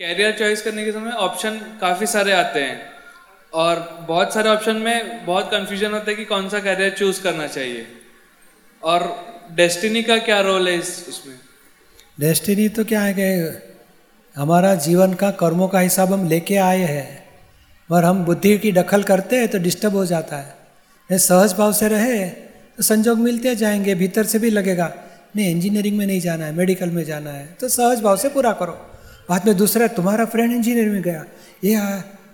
Career choice करने के समय ऑप्शन काफ़ी सारे आते हैं। और बहुत सारे ऑप्शन में बहुत कंफ्यूजन होता है कि कौन सा कैरियर चूज़ करना चाहिए। और डेस्टिनी का क्या रोल है इस, उसमें? डेस्टिनी तो क्या है कि हमारा जीवन का कर्मों का हिसाब हम लेके आए हैं। और हम बुद्धि की दखल करते हैं तो डिस्टर्ब हो जाता है। सहज भाव से रहे तो संजोग मिलते जाएँगे, भीतर से भी लगेगा, नहीं इंजीनियरिंग में नहीं जाना है मेडिकल में जाना है तो सहज भाव से पूरा करो। बाद में दूसरा, तुम्हारा फ्रेंड इंजीनियर में गया, ये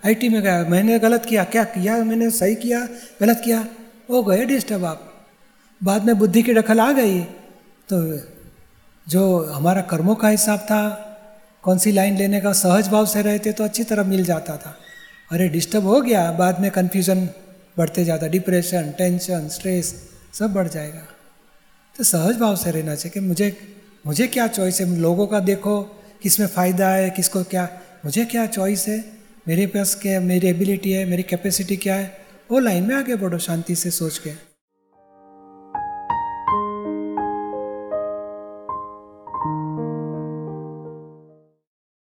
आईटी में गया, मैंने गलत किया, क्या किया मैंने, सही किया, गलत किया? वो गए डिस्टर्ब आप। बाद में बुद्धि की दखल आ गई। तो जो हमारा कर्मों का हिसाब था, कौन सी लाइन लेने का सहज भाव से रहते तो अच्छी तरह मिल जाता था। अरे डिस्टर्ब हो गया, बाद में कन्फ्यूज़न बढ़ते जाता डिप्रेशन टेंशन स्ट्रेस सब बढ़ जाएगा। तो सहज भाव से रहना चाहिए कि मुझे मुझे क्या चॉइस है? लोगों का देखो किसमें फ़ायदा है, किसको क्या? मुझे क्या चॉइस है? मेरे पास क्या, मेरी एबिलिटी है, मेरी कैपेसिटी क्या है? वो लाइन में आगे बढ़ो, शांति से सोच के।